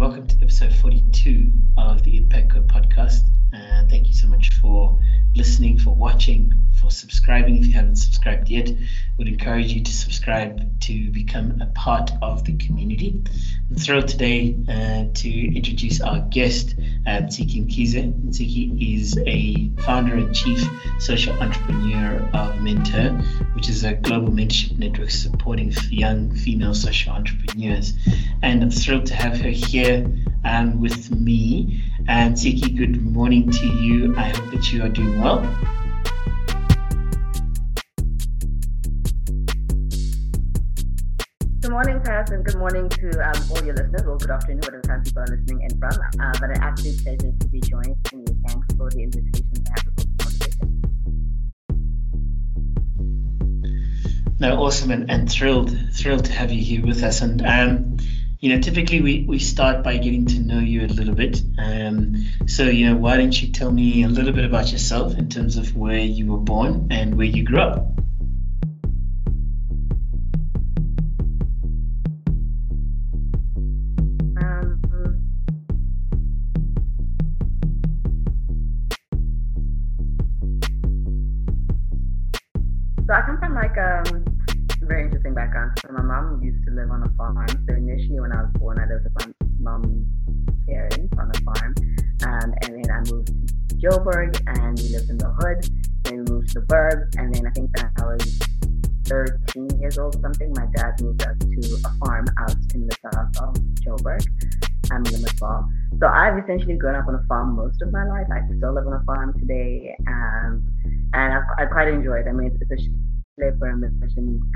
welcome to episode 42 of the Impact Code podcast. Uh, thank you so much for listening, for watching, for subscribing. If you haven't subscribed yet, would encourage you to subscribe to become a part of the community. I'm thrilled today uh, to introduce our guest, uh, Ntsiki Mkhize. Ntsiki is a founder and chief social entrepreneur of Mentor, which is a global mentorship network supporting young female social entrepreneurs. And I'm thrilled to have her here um, with me. And Ntsiki, good morning to you. I hope that you are doing well. Good morning, Paris, and good morning to um, all your listeners, or good afternoon, whatever time people are listening in from. Uh, but an absolute pleasure to be joined, and thanks for the invitation to have this conversation. No, awesome, and, and thrilled, thrilled to have you here with us. And um, you know, typically we, we start by getting to know you a little bit. Um, so, you know, why don't you tell me a little bit about yourself in terms of where you were born and where you grew up? Joburg, and we lived in the hood. Then we moved to the burbs, and then I think that I was 13 years old or something. My dad moved us to a farm out in the south of Joburg. I'm in Limpopo. So I've essentially grown up on a farm most of my life. I still live on a farm today, um, and I, I quite enjoy it. I mean, it's, it's a live where I'm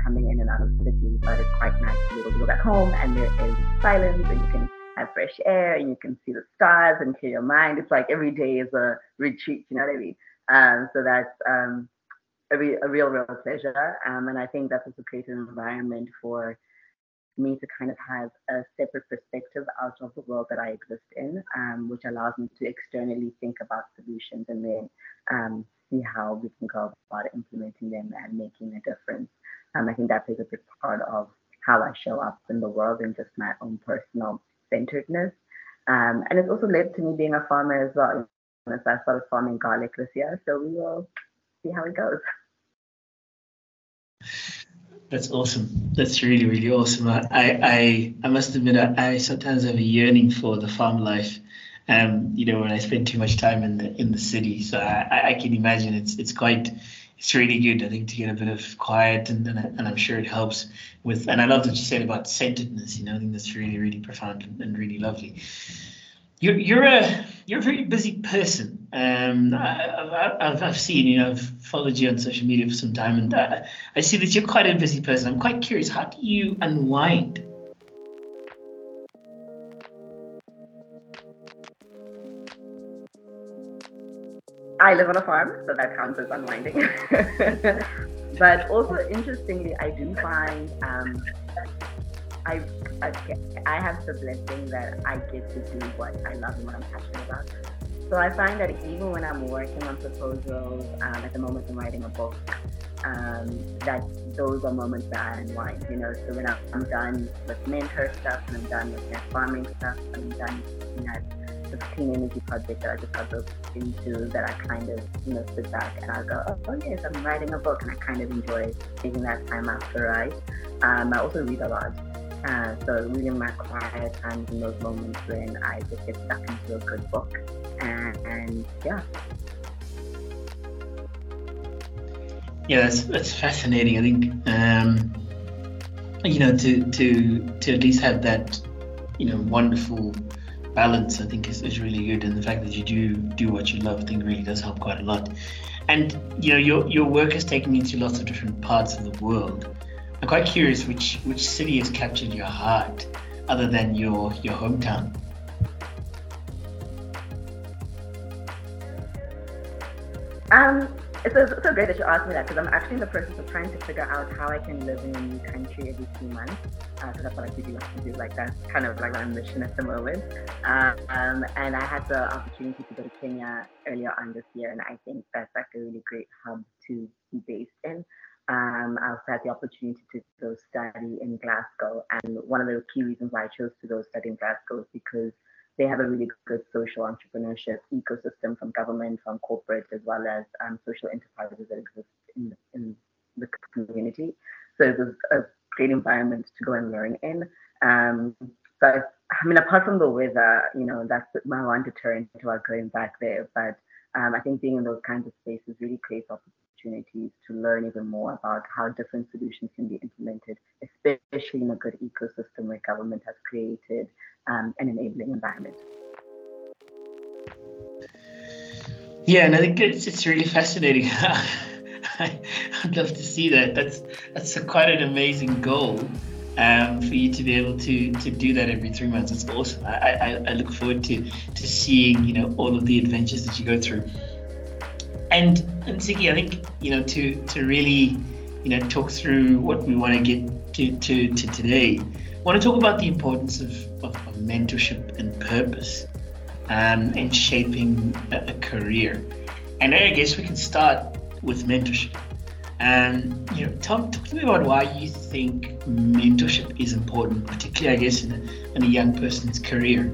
coming in and out of the city, but it's quite nice to be able to go back home and there is silence and you can have fresh air and you can see the stars and clear your mind. It's like every day is a retreat, you know what I mean? Um, so that's um, a, re- a real, real pleasure. Um, and I think that's also created an environment for me to kind of have a separate perspective out of the world that I exist in, um, which allows me to externally think about solutions and then um, see how we can go about implementing them and making a difference. Um, I think that plays a big part of how I show up in the world and just my own personal centeredness. Um, and it's also led to me being a farmer as well. So I started farming garlic this year, so we will see how it goes. That's awesome. That's really, really awesome. I, I, I must admit, I, I sometimes have a yearning for the farm life. Um, you know, when I spend too much time in the in the city, so I, I can imagine it's it's quite it's really good. I think to get a bit of quiet, and and, and I'm sure it helps with. And I love what you said about centeredness. You know, I think that's really, really profound and, and really lovely. You're you're a you're a very busy person. Um, I, have I've seen you know I've followed you on social media for some time, and I, I see that you're quite a busy person. I'm quite curious. How do you unwind? I live on a farm, so that counts as unwinding. but also, interestingly, I do find um, I, I have the blessing that I get to do what I love and what I'm passionate about. So I find that even when I'm working on proposals, um, at the moment I'm writing a book, um, that those are moments that I unwind. You know, so when I'm done with mentor stuff, and I'm done with farming stuff, and I'm done looking at the clean energy project that I just got roped into, that I kind of you know sit back and I go, oh, oh yes, I'm writing a book, and I kind of enjoy taking that time after I. Um, I also read a lot. Uh, so reading my quiet times in those moments when I just get stuck into a good book and, and yeah. Yeah, that's that's fascinating. I think um, you know to to to at least have that you know wonderful balance. I think is, is really good, and the fact that you do do what you love, I think really does help quite a lot. And you know your your work has taken you to lots of different parts of the world. I'm quite curious which which city has captured your heart, other than your your hometown. Um, it's so, so great that you asked me that because I'm actually in the process of trying to figure out how I can live in a new country every two months. Uh, that's what I do do. Like that's kind of like my mission at the moment. Um, and I had the opportunity to go to Kenya earlier on this year, and I think that's like a really great hub to be based in. um, I also had the opportunity to go study in Glasgow. And one of the key reasons why I chose to go study in Glasgow is because they have a really good social entrepreneurship ecosystem from government, from corporate, as well as um, social enterprises that exist in, in the community. So it was a great environment to go and learn in. Um, but I mean, apart from the weather, you know, that's my one deterrent to going back there. But um, I think being in those kinds of spaces really creates opportunities to learn even more about how different solutions can be implemented, especially in a good ecosystem where government has created um, an enabling environment. Yeah, and I think it's, it's really fascinating. I, would love to see that. That's that's a, quite an amazing goal um, for you to be able to to do that every three months. It's awesome. I, I, I look forward to to seeing you know all of the adventures that you go through. And and Ntsiki, I think you know to to really you know talk through what we want to get to to, to today. I want to talk about the importance of, of, of mentorship and purpose um, and shaping a, a career. And I guess we can start with mentorship. And you know, talk, talk to me about why you think mentorship is important, particularly, I guess, in a, in a young person's career.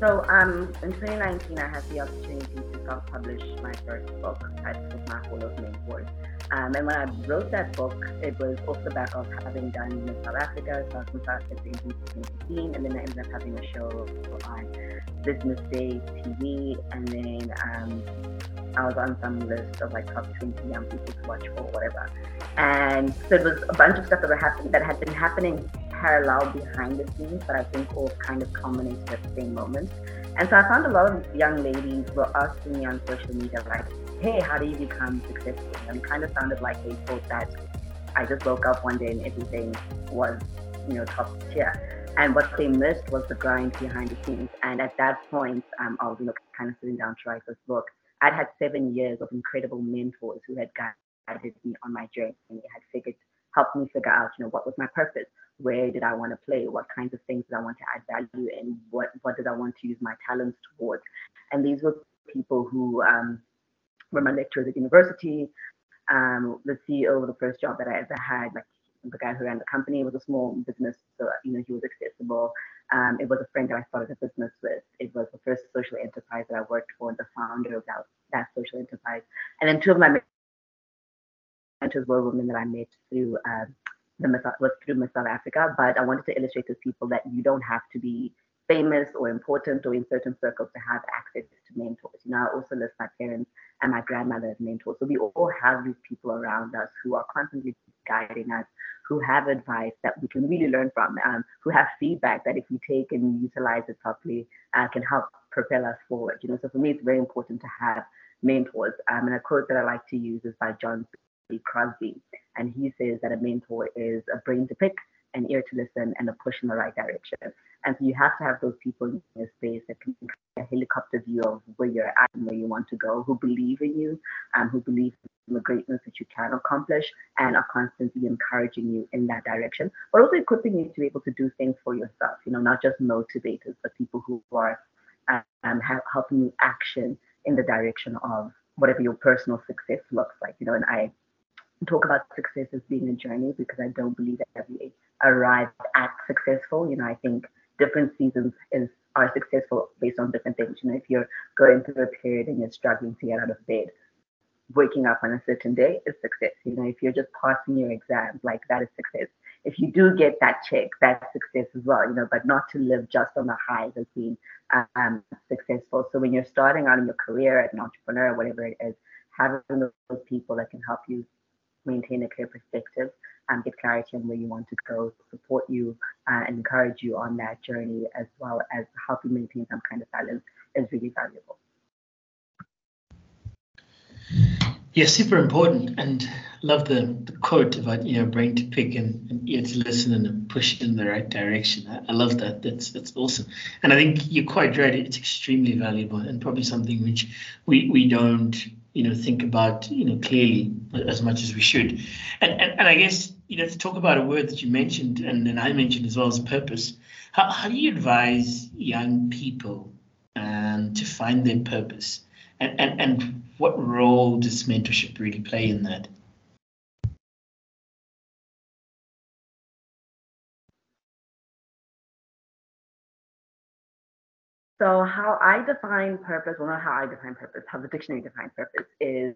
So, um, in 2019, I had the opportunity to self-publish my first book, titled "My Hall of Mentors." Um, and when I wrote that book, it was off the back of having done Miss South Africa, South Miss South Africa in 2015, and then I ended up having a show on Business Day TV, and then um, I was on some list of like top 20 young people to watch for whatever. And so it was a bunch of stuff that were happening that had been happening parallel behind the scenes, but I think all kind of culminated at the same moment. And so I found a lot of young ladies were asking me on social media like, hey, how do you become successful? And it kind of sounded like they thought that I just woke up one day and everything was, you know, top tier. And what they missed was the grind behind the scenes. And at that point, um, I was, you know, kind of sitting down to write this book. I'd had seven years of incredible mentors who had guided me on my journey and had figured, helped me figure out, you know, what was my purpose? Where did I want to play? What kinds of things did I want to add value in? What, what did I want to use my talents towards? And these were people who um, were my lecturers at university. Um, the CEO of the first job that I ever had, like the guy who ran the company, was a small business, so you know he was accessible. Um, it was a friend that I started a business with. It was the first social enterprise that I worked for, and the founder of that, that social enterprise. And then two of my mentors were women that I met through um, the was through Miss South Africa. But I wanted to illustrate to people that you don't have to be famous or important or in certain circles to have access to mentors. You know, I also list my parents and my grandmother as mentors. So we all have these people around us who are constantly guiding us, who have advice that we can really learn from, um, who have feedback that if we take and utilize it properly, uh, can help propel us forward. You know, so for me, it's very important to have mentors. Um, and a quote that I like to use is by John C. Crosby, and he says that a mentor is a brain to pick, an ear to listen, and a push in the right direction. And so you have to have those people in your space that can a helicopter view of where you're at and where you want to go, who believe in you, um, who believe in the greatness that you can accomplish, and are constantly encouraging you in that direction, but also equipping you to be able to do things for yourself. You know, not just motivators, but people who are um, helping you action in the direction of whatever your personal success looks like. You know, and I talk about success as being a journey because I don't believe that we arrive at successful. You know, I think different seasons is are successful based on different things. You know, if you're going through a period and you're struggling to get out of bed, waking up on a certain day is success. You know, if you're just passing your exams, like that is success. If you do get that check, that's success as well. You know, but not to live just on the highs of being um, successful. So when you're starting out in your career as an entrepreneur, whatever it is, having those people that can help you maintain a clear perspective and get clarity on where you want to go, support you uh, and encourage you on that journey, as well as help you maintain some kind of balance is really valuable. Yeah, super important. And love the, the quote about, you know, brain to pick and, and ear to listen and push in the right direction. I, I, love that. That's that's awesome. And I think you're quite right. It's extremely valuable and probably something which we, we don't, you know, think about, you know, clearly as much as we should. And, and, and I guess you know, to talk about a word that you mentioned and then I mentioned as well as purpose, how, how do you advise young people um, to find their purpose? And, and, and what role does mentorship really play in that? So how I define purpose, well not how I define purpose, how the dictionary defines purpose is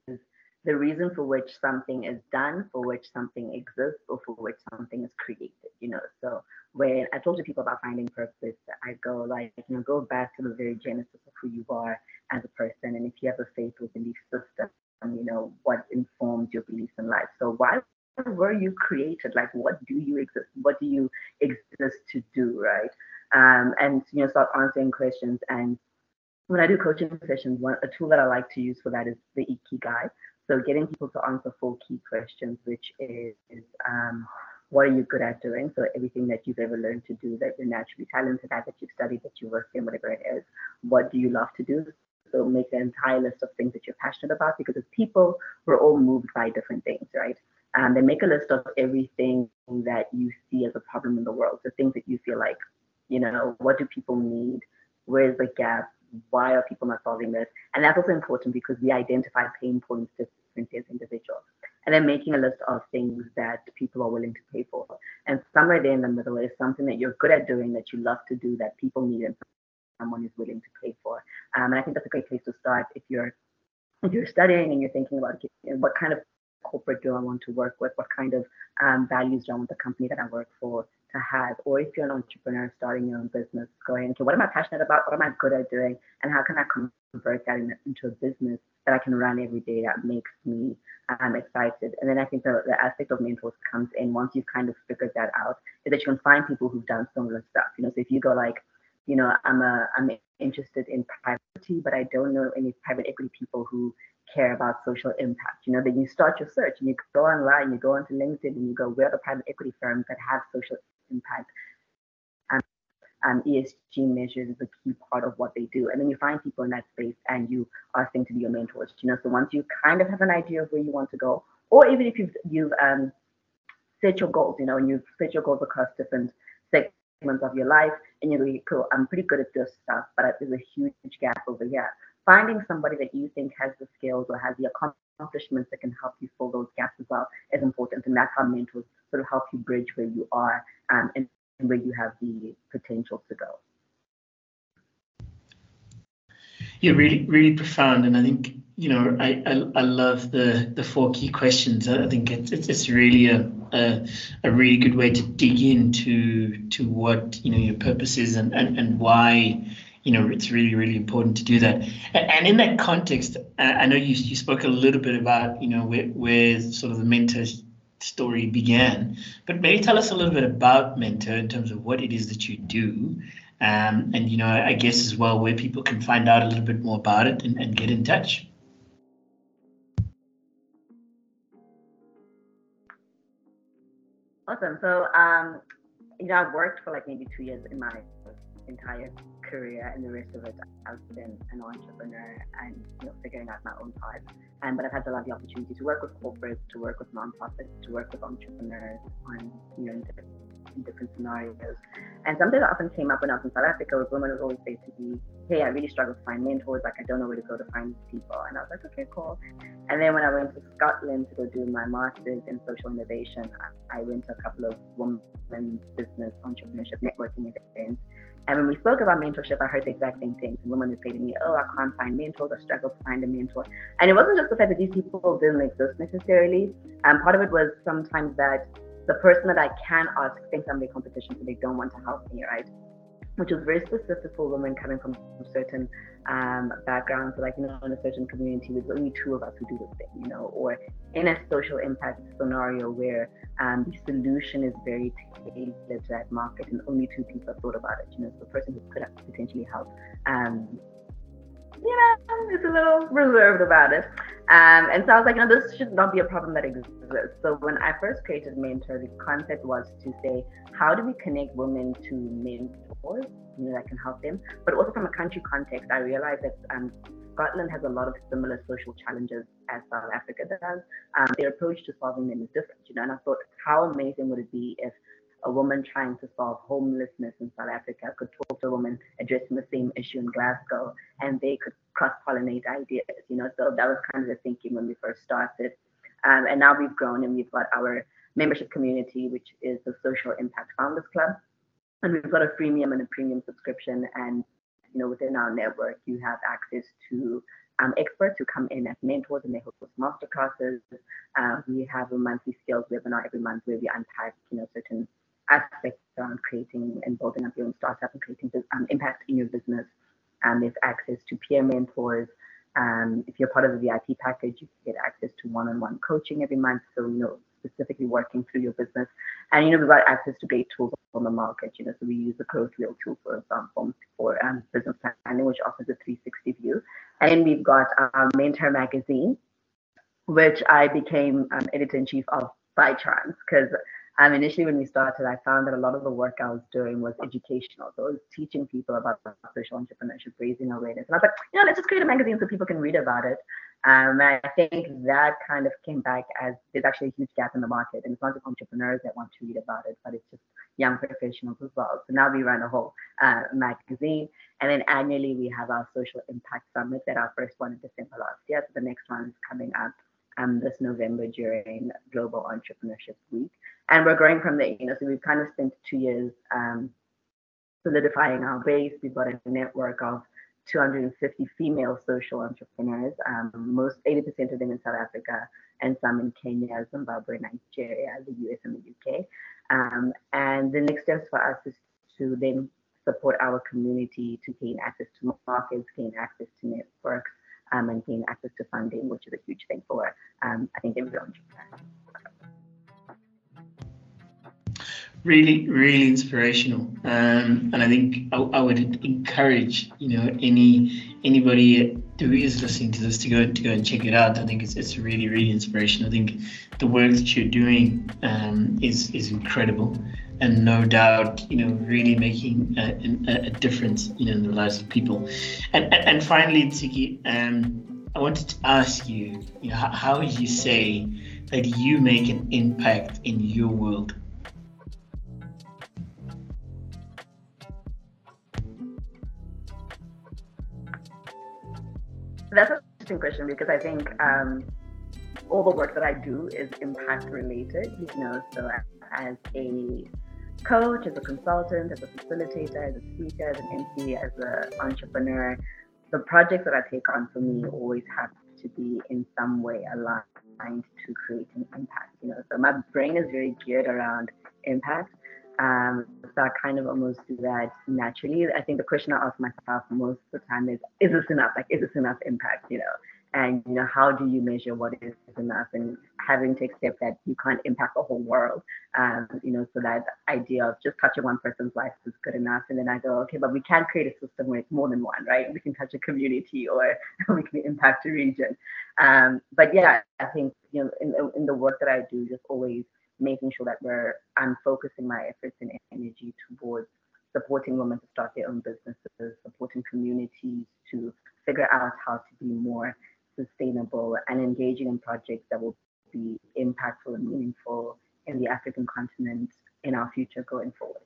the reason for which something is done, for which something exists, or for which something is created, you know. So when I talk to people about finding purpose, I go like, you know, go back to the very genesis of who you are as a person. And if you have a faith or belief system, you know, what informs your beliefs in life. So why were you created? Like what do you exist? What do you exist to do, right? Um, and you know, start answering questions and when I do coaching sessions, one a tool that I like to use for that is the Ikigai. So getting people to answer four key questions, which is, um, what are you good at doing? So everything that you've ever learned to do that you're naturally talented at, that you've studied, that you work in, whatever it is. What do you love to do? So make the entire list of things that you're passionate about because as people, we're all moved by different things, right? And then make a list of everything that you see as a problem in the world. So things that you feel like, you know, what do people need? Where's the gap? why are people not solving this? And that's also important because we identify pain points differently as individuals. And then making a list of things that people are willing to pay for. And somewhere there in the middle is something that you're good at doing, that you love to do, that people need and someone is willing to pay for. Um, and I think that's a great place to start if you're if you're studying and you're thinking about what kind of corporate do I want to work with? What kind of um, values do I want the company that I work for to have, or if you're an entrepreneur starting your own business, going, okay, what am I passionate about? What am I good at doing? And how can I convert that in, into a business that I can run every day that makes me um, excited? And then I think the, the aspect of mentors comes in once you've kind of figured that out, is that you can find people who've done similar stuff. You know, so if you go like, you know, I'm a I'm interested in private equity, but I don't know any private equity people who care about social impact. You know, then you start your search and you go online, you go onto LinkedIn and you go, where are the private equity firms that have social impact. And um, ESG measures is a key part of what they do. And then you find people in that space and you ask them to be your mentors. You know, so once you kind of have an idea of where you want to go, or even if you've you've um, set your goals, you know, and you've set your goals across different segments of your life, and you're like, cool. I'm pretty good at this stuff, but there's a huge gap over here. Finding somebody that you think has the skills or has the accomplishments that can help you fill those gaps as well is important, and that's how mentors sort of help you bridge where you are um, and where you have the potential to go. Yeah, really, really profound, and I think you know I I, I love the the four key questions. I think it's it's, really a, a, a really good way to dig into to what you know your purpose is and and, and why you know it's really really important to do that and in that context i know you, you spoke a little bit about you know where, where sort of the mentor story began. But maybe tell us a little bit about Mentor in terms of what it is that you do. Um, and, you know, I guess as well where people can find out a little bit more about it and, and get in touch. Awesome. So, um, you know, I've worked for like maybe two years in my entire career, and the rest of it I've been an entrepreneur and you know figuring out my own path. And but I've had the opportunity to work with corporates, to work with nonprofits, to work with entrepreneurs on you know in different, scenarios. And something that often came up when I was in South Africa was women would always say to me, "Hey, I really struggle to find mentors. Like I don't know where to go to find these people." And I was like, "Okay, cool." And then when I went to Scotland to go do my master's in social innovation, I, I went to a couple of women business entrepreneurship networking events and when we spoke about mentorship, I heard the exact same things. Women would say to me, Oh, I can't find mentors, I struggle to find a mentor. And it wasn't just the fact that these people didn't exist necessarily. Um, part of it was sometimes that the person that I can ask thinks I'm their competition, so they don't want to help me, right? Which was very specific for women coming from certain um, backgrounds. Like, you know, in a certain community, there's only two of us who do this thing, you know, or in a social impact scenario where um, the solution is very tailored to that market and only two people have thought about it, you know, so the person who could potentially help. Um, you know, it's a little reserved about it. Um, and so I was like, no, this should not be a problem that exists. So when I first created Mentor, the concept was to say, how do we connect women to mentors you know, that can help them? But also from a country context, I realized that um, Scotland has a lot of similar social challenges as South Africa does. Um, their approach to solving them is different, you know. And I thought, how amazing would it be if a woman trying to solve homelessness in South Africa could talk to a woman addressing the same issue in Glasgow, and they could cross-pollinate ideas. You know, so that was kind of the thinking when we first started. Um, and now we've grown and we've got our membership community, which is the Social Impact Founders Club. And we've got a freemium and a premium subscription. And you know, within our network, you have access to um, experts who come in as mentors and they host masterclasses. Uh, we have a monthly skills webinar every month where we unpack, you know, certain aspects around creating and building up your own startup and creating um, impact in your business. Um, there's access to peer mentors. Um, if you're part of the VIP package, you get access to one-on-one coaching every month. So, you know, specifically working through your business. And, you know, we've got access to great tools on the market. You know, so we use the GrowthWheel tool, for example, for um, business planning, which offers a 360 view. And then we've got our Mentor magazine, which I became um, editor in chief of by chance because um, initially when we started, I found that a lot of the work I was doing was educational. So I was teaching people about social entrepreneurship, raising awareness. And I was like, you know, let's just create a magazine so people can read about it. Um, and I think that kind of came back as there's actually a huge gap in the market. And it's not just entrepreneurs that want to read about it, but it's just young professionals as well. So now we run a whole uh, magazine. And then annually we have our social impact summit that our first one in December last year. So the next one is coming up um, this November during Global Entrepreneurship Week. And we're growing from there, you know, so we've kind of spent two years um, solidifying our base. We've got a network of 250 female social entrepreneurs, um, most 80% of them in South Africa and some in Kenya, Zimbabwe, Nigeria, the US, and the UK. Um, and the next steps for us is to then support our community to gain access to markets, gain access to networks, um, and gain access to funding, which is a huge thing for, um, I think, every entrepreneur. Really, really inspirational, um, and I think I, I, would encourage you know any anybody who is listening to this to go to go and check it out. I think it's it's really, really inspirational. I think the work that you're doing um, is is incredible, and no doubt, you know, really making a, a, difference, you know, in the lives of people. And and, and finally, Tsiki, um, I wanted to ask you, you know, how, how would you say that you make an impact in your world? That's an interesting question because I think um, all the work that I do is impact related, you know, so as a coach, as a consultant, as a facilitator, as a speaker, as an MC, as an entrepreneur, the projects that I take on for me always have to be in some way aligned to creating impact. You know, so my brain is very geared around impact. Um, so I kind of almost do that naturally. I think the question I ask myself most of the time is, is this enough? Like, is this enough impact? You know, and you know how do you measure what is enough and having to accept that you can't impact the whole world um, you know so that idea of just touching one person's life is good enough. And then i go okay but we can create a system where it's more than one right? We can touch a community or we can impact a region. Um, but yeah i think you know in, in the work that i do just always making sure that we're i'm focusing my efforts and energy towards supporting women to start their own businesses supporting communities to figure out how to be more sustainable, and engaging in projects that will be impactful and meaningful in the African continent in our future going forward.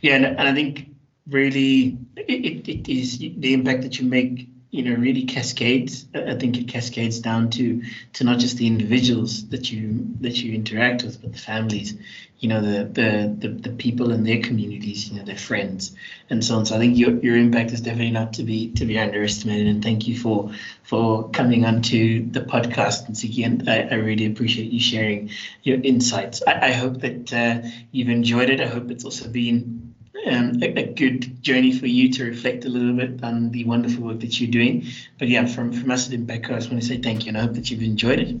Yeah, and, I think really it, it is the impact that you make you know really cascades i think it cascades down to to not just the individuals that you that you interact with but the families you know the the the, the people in their communities you know their friends and so on. So i think your, your impact is definitely not to be to be underestimated and thank you for for coming onto the podcast and again. I, I really appreciate you sharing your insights. I, I hope that uh, you've enjoyed it. I hope it's also been um, a, a, good journey for you to reflect a little bit on the wonderful work that you're doing. But yeah, from, from us at Impact I just want to say thank you and I hope that you've enjoyed it.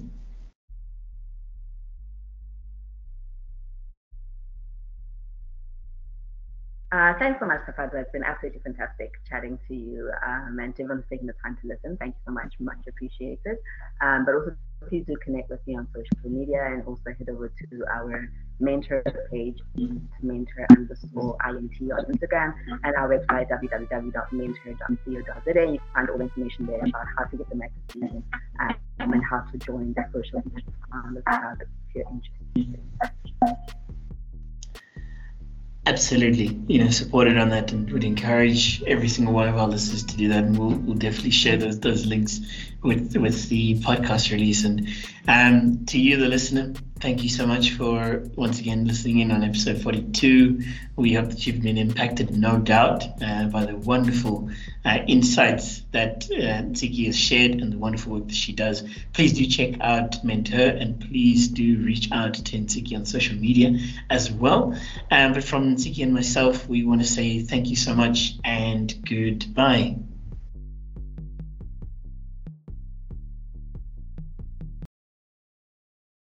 Thanks so much, Tafadzwa. It's been absolutely fantastic chatting to you um, and everyone's taking the time to listen. Thank you so much, much appreciated. Um, but also, please do connect with me on social media and also head over to our mentor page, mentor underscore INT on Instagram, and our website, www.mentor.co.za. You can find all the information there about how to get the magazine um, and how to join the social media. you're interested. Absolutely, you know, supported on that, and would encourage every single one of our listeners to do that. And we'll, we'll definitely share those those links with with the podcast release. And um, to you, the listener, thank you so much for once again listening in on episode 42. We hope that you've been impacted, no doubt, uh, by the wonderful uh, insights that uh, Ntsiki has shared and the wonderful work that she does. Please do check out Mentor and please do reach out to Ntsiki on social media as well. Um, but from Ntsiki and myself, we want to say thank you so much and goodbye.